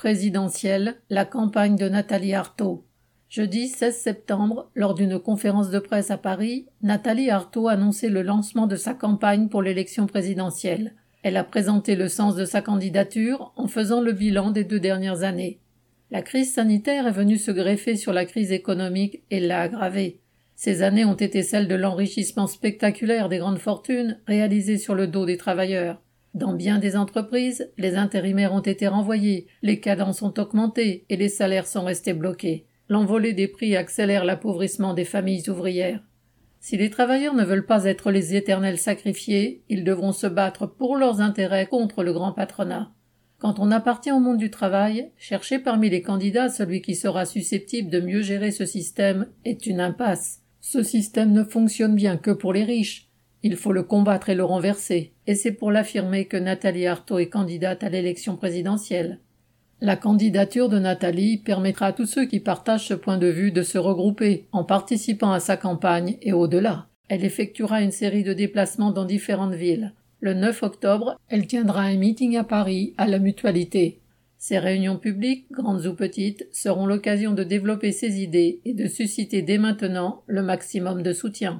Présidentielle, la campagne de Nathalie Arthaud. Jeudi 16 septembre, lors d'une conférence de presse à Paris, Nathalie Arthaud annonçait le lancement de sa campagne pour l'élection présidentielle. Elle a présenté le sens de sa candidature en faisant le bilan des deux dernières années. La crise sanitaire est venue se greffer sur la crise économique et l'a aggravée. Ces années ont été celles de l'enrichissement spectaculaire des grandes fortunes réalisées sur le dos des travailleurs. Dans bien des entreprises, les intérimaires ont été renvoyés, les cadences ont augmenté et les salaires sont restés bloqués. L'envolée des prix accélère l'appauvrissement des familles ouvrières. Si les travailleurs ne veulent pas être les éternels sacrifiés, ils devront se battre pour leurs intérêts contre le grand patronat. Quand on appartient au monde du travail, chercher parmi les candidats celui qui sera susceptible de mieux gérer ce système est une impasse. Ce système ne fonctionne bien que pour les riches, il faut le combattre et le renverser, et c'est pour l'affirmer que Nathalie Arthaud est candidate à l'élection présidentielle. La candidature de Nathalie permettra à tous ceux qui partagent ce point de vue de se regrouper en participant à sa campagne et au-delà. Elle effectuera une série de déplacements dans différentes villes. Le 9 octobre, elle tiendra un meeting à Paris, à la Mutualité. Ces réunions publiques, grandes ou petites, seront l'occasion de développer ses idées et de susciter dès maintenant le maximum de soutien.